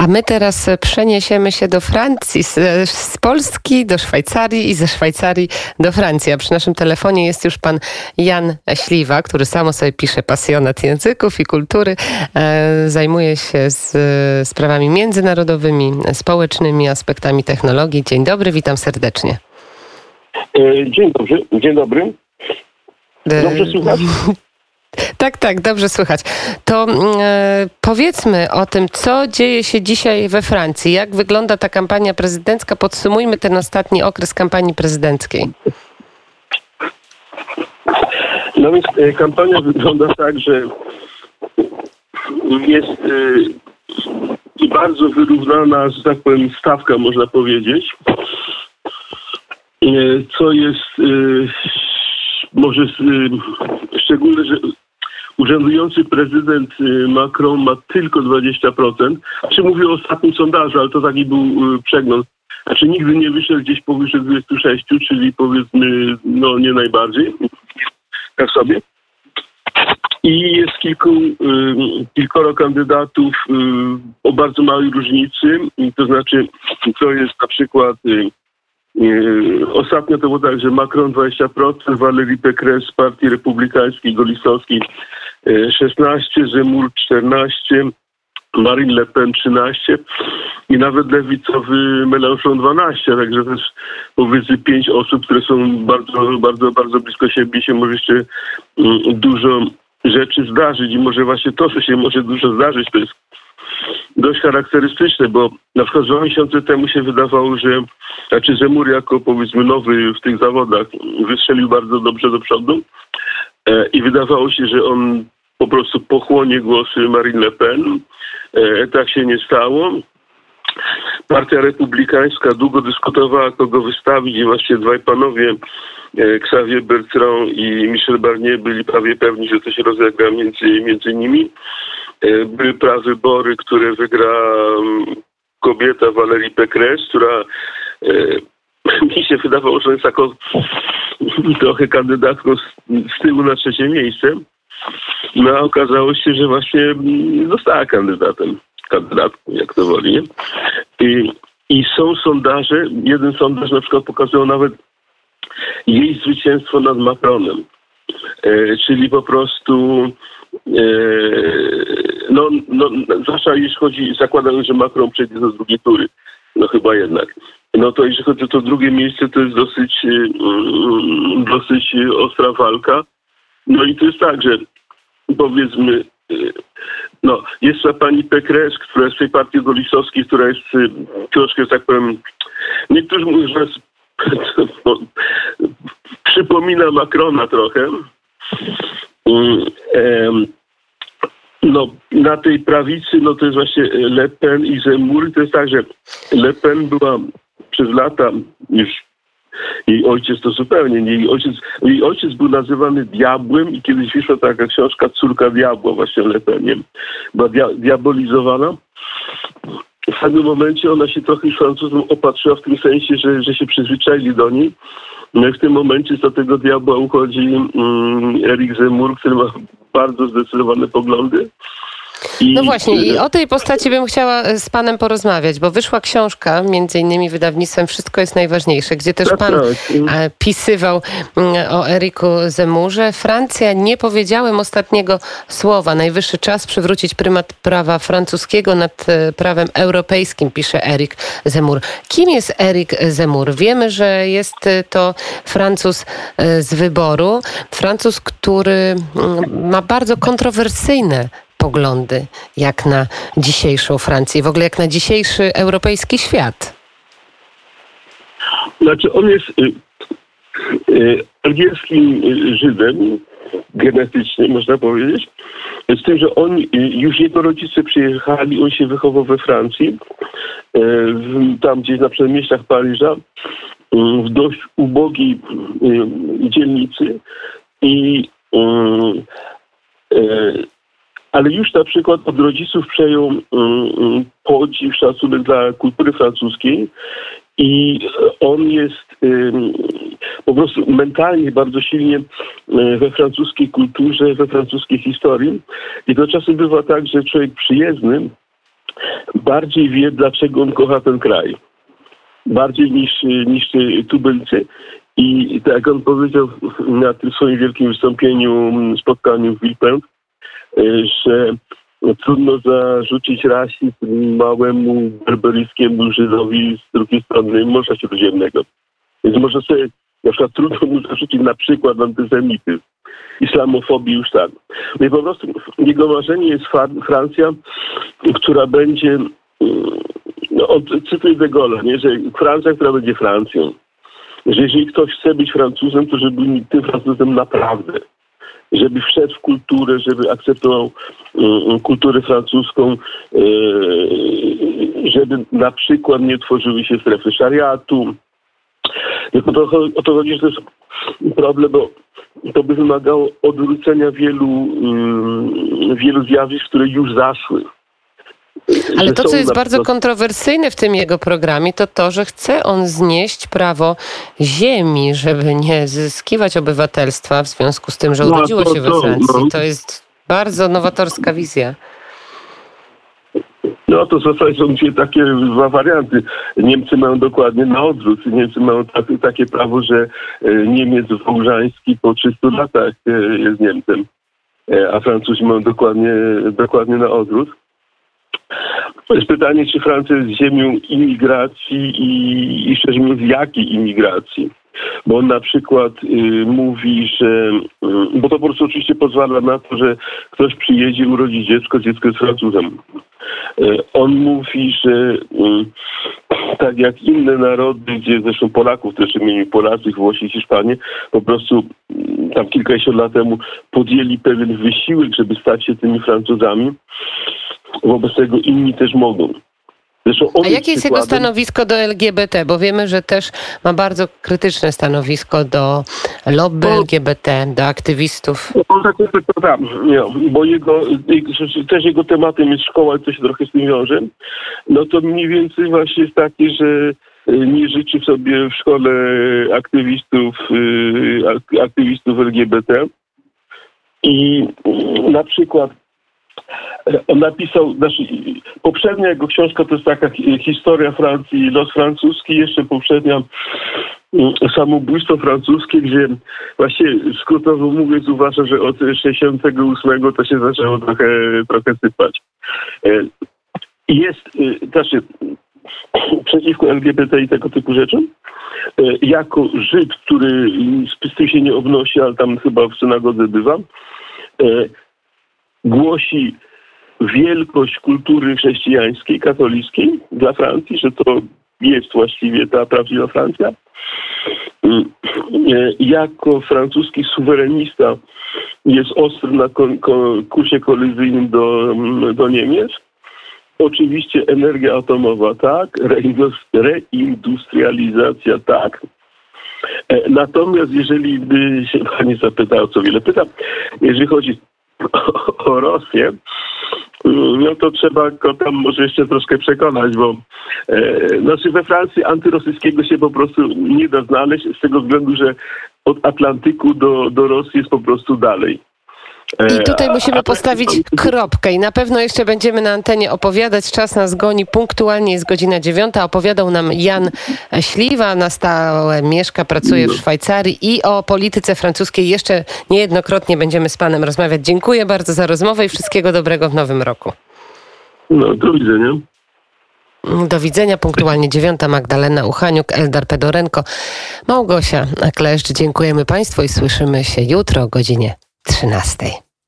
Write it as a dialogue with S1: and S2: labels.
S1: A my teraz przeniesiemy się do Francji, z, z, Polski do Szwajcarii i ze Szwajcarii do Francji. A przy naszym telefonie jest już pan Jan Śliwa, który samo sobie pisze pasjonat języków i kultury. E, zajmuje się z sprawami międzynarodowymi, społecznymi, aspektami technologii. Dzień dobry, witam serdecznie.
S2: E, dzień dobry, dzień dobry. Dobrze słuchać?
S1: Tak, tak, dobrze słychać. To e, powiedzmy o tym, co dzieje się dzisiaj we Francji. Jak wygląda ta kampania prezydencka? Podsumujmy ten ostatni okres kampanii prezydenckiej.
S2: No więc e, kampania wygląda tak, że jest e, bardzo wyrównana, że tak powiem, stawka, można powiedzieć. E, co jest e, może e, szczególne, że urzędujący prezydent Macron ma tylko 20%. Czy mówię o ostatnim sondażu, ale to taki był przegląd. Znaczy nigdy nie wyszedł gdzieś powyżej 26, czyli powiedzmy, no nie najbardziej. Tak sobie. I jest kilku, kilkoro kandydatów o bardzo małej różnicy. To znaczy, to jest na przykład Ostatnio to było tak, że Macron 20%, Valérie Pécresse z Partii Republikańskiej, Golisowskiej 16, Zemur 14, Marine Le Pen 13 i nawet lewicowy Mélenchon 12, także też powiedzmy pięć osób, które są bardzo, bardzo, bardzo blisko siebie się może jeszcze dużo rzeczy zdarzyć. I może właśnie to, co się może dużo zdarzyć, to jest dość charakterystyczne, bo na przykład dwa miesiące temu się wydawało, że znaczy Zemur jako powiedzmy nowy w tych zawodach wystrzelił bardzo dobrze do przodu i wydawało się, że on po prostu pochłonie głosy Marine Le Pen. E, tak się nie stało. Partia Republikańska długo dyskutowała, kogo wystawić i właśnie dwaj panowie, e, Xavier Bertrand i Michel Barnier byli prawie pewni, że to się rozegra między, między nimi. E, były prawybory, które wygra mm, kobieta Valérie Pécresse, która e, mi się wydawało, że jest taką trochę kandydatką z, tyłu na trzecie miejsce. No a okazało się, że właśnie została kandydatem, kandydatką, jak to woli. Nie? I, I są sondaże, jeden sondaż na przykład pokazywał nawet jej zwycięstwo nad Macronem. E, czyli po prostu e, no, no, zwłaszcza jeśli chodzi, zakładając, że Macron przejdzie do drugiej tury, no chyba jednak. No to jeśli chodzi o to drugie miejsce, to jest dosyć, mm, dosyć ostra walka. No i to jest tak, że powiedzmy, no, jest ta pani Pekres, która jest w tej partii golisowskiej, która jest troszkę, tak powiem, niektórzy mówią, że jest, przypomina Macrona trochę. Mm, no, na tej prawicy, no to jest właśnie Le Pen i Zemmour. To jest tak, że Le Pen była przez lata już jej ojciec to zupełnie nie. Jej ojciec, jej ojciec był nazywany diabłem i kiedyś wyszła taka książka Córka Diabła właśnie Le Peniem. Była dia diabolizowana. W pewnym momencie ona się trochę Francuzom opatrzyła w tym sensie, że, że się przyzwyczaili do niej. No w tym momencie z tego diabła uchodzi mm, Erik Zemur, który ma bardzo zdecydowane poglądy.
S1: I... No właśnie, i o tej postaci bym chciała e, z panem porozmawiać, bo wyszła książka, między innymi wydawnictwem Wszystko jest najważniejsze, gdzie też pan e, pisywał mm, o Eriku Zemurze. Francja, nie powiedziałem ostatniego słowa. Najwyższy czas przywrócić prymat prawa francuskiego nad e, prawem europejskim, pisze Erik Zemur. Kim jest Erik Zemur? Wiemy, że jest to Francuz z wyboru. Francuz, który mm, ma bardzo kontrowersyjne poglądy jak na dzisiejszą Francję, w ogóle jak na dzisiejszy europejski świat?
S2: Znaczy on jest y, y, angielskim y, Żydem genetycznie, można powiedzieć. Z tym, że on, już jego rodzice przyjechali, on się wychował we Francji, tam gdzieś na przedmieściach Paryża, w dość ubogiej dzielnicy i ale już na przykład od rodziców przejął um, podziw, szacunek dla kultury francuskiej i on jest po prostu mentalnie bardzo silnie um, we francuskiej kulturze, we francuskiej historii. Czasem bywa tak, że człowiek przyjezdny bardziej wie, dlaczego on kocha ten kraj. Bardziej niż, niż tubylcy. I tak jak on powiedział na tym swoim wielkim wystąpieniu, spotkaniu w Wilpę, że trudno zarzucić rasizm małemu berberyjskiemu Żydowi z drugiej strony Morza Śródziemnego. Więc może sobie na przykład trudno mu zarzucić na przykład antysemityzm, islamofobii już tak. No i po prostu jego marzenie jest Francja, która będzie, no, cytuję de Gaulle, nie, że Francja, która będzie Francją. Że jeżeli ktoś chce być Francuzem, to żeby był tym Francuzem naprawdę żeby wszedł w kulturę, żeby akceptował y, kulturę francuską, y, żeby na przykład nie tworzyły się strefy szariatu. Tylko to, o to chodzi, że to jest problem, bo to by wymagało odwrócenia wielu, y, wielu zjawisk, które już zaszły.
S1: Ale to, co jest bardzo kontrowersyjne w tym jego programie, to to, że chce on znieść prawo ziemi, żeby nie zyskiwać obywatelstwa w związku z tym, że no, urodziło się we Francji. No. To jest bardzo nowatorska wizja.
S2: No to są dzisiaj takie dwa warianty. Niemcy mają dokładnie na odwrót. Niemcy mają takie, takie prawo, że e, Niemiec wołżański po 300 latach e, jest Niemcem, e, a Francuzi mają dokładnie, dokładnie na odwrót. To jest pytanie, czy Francja jest ziemią imigracji i, i szczerze mówiąc, jakiej imigracji? Bo on na przykład y, mówi, że, y, bo to po prostu oczywiście pozwala na to, że ktoś przyjedzie, urodzi dziecko, dziecko jest Francuzem. Y, on mówi, że y, tak jak inne narody, gdzie zresztą Polaków też imieniu Polacy, Włosi, Hiszpanie, po prostu y, tam kilkadziesiąt lat temu podjęli pewien wysiłek, żeby stać się tymi Francuzami, Wobec tego inni też mogą.
S1: A jakie jest jego stanowisko do LGBT? Bo wiemy, że też ma bardzo krytyczne stanowisko do lobby no, LGBT, do aktywistów.
S2: On tak tam, nie, bo jego, też jego tematem jest szkoła i to się trochę z tym wiąże. No to mniej więcej właśnie jest takie, że y, nie życzy sobie w szkole aktywistów, y, aktywistów LGBT. I y, na przykład on napisał, znaczy poprzednia jego książka to jest taka historia Francji, los francuski, jeszcze poprzednia mm, samobójstwo francuskie, gdzie właśnie skrótowo mówiąc uważa, że od 68 to się zaczęło trochę, trochę sypać. E, jest, e, znaczy przeciwko LGBT i tego typu rzeczom. E, jako Żyd, który z tym się nie obnosi, ale tam chyba w synagodze bywa, głosi wielkość kultury chrześcijańskiej, katolickiej dla Francji, że to jest właściwie ta prawdziwa Francja. Mm, jako francuski suwerenista jest ostry na kursie kolizyjnym do, mm, do Niemiec. Oczywiście energia atomowa tak, reindustrializacja tak. E, natomiast jeżeli by się pani zapytała, co wiele pytam, jeżeli chodzi o Rosję, no to trzeba go tam może jeszcze troszkę przekonać, bo e, znaczy we Francji antyrosyjskiego się po prostu nie da znaleźć z tego względu, że od Atlantyku do, do Rosji jest po prostu dalej.
S1: I tutaj musimy postawić kropkę i na pewno jeszcze będziemy na antenie opowiadać. Czas nas goni, punktualnie jest godzina dziewiąta. Opowiadał nam Jan Śliwa, na stałe mieszka, pracuje w Szwajcarii i o polityce francuskiej jeszcze niejednokrotnie będziemy z panem rozmawiać. Dziękuję bardzo za rozmowę i wszystkiego dobrego w nowym roku.
S2: No, do widzenia.
S1: Do widzenia. Punktualnie dziewiąta Magdalena Uchaniuk, Eldar Pedorenko, Małgosia Kleszcz. Dziękujemy Państwu i słyszymy się jutro o godzinie 13.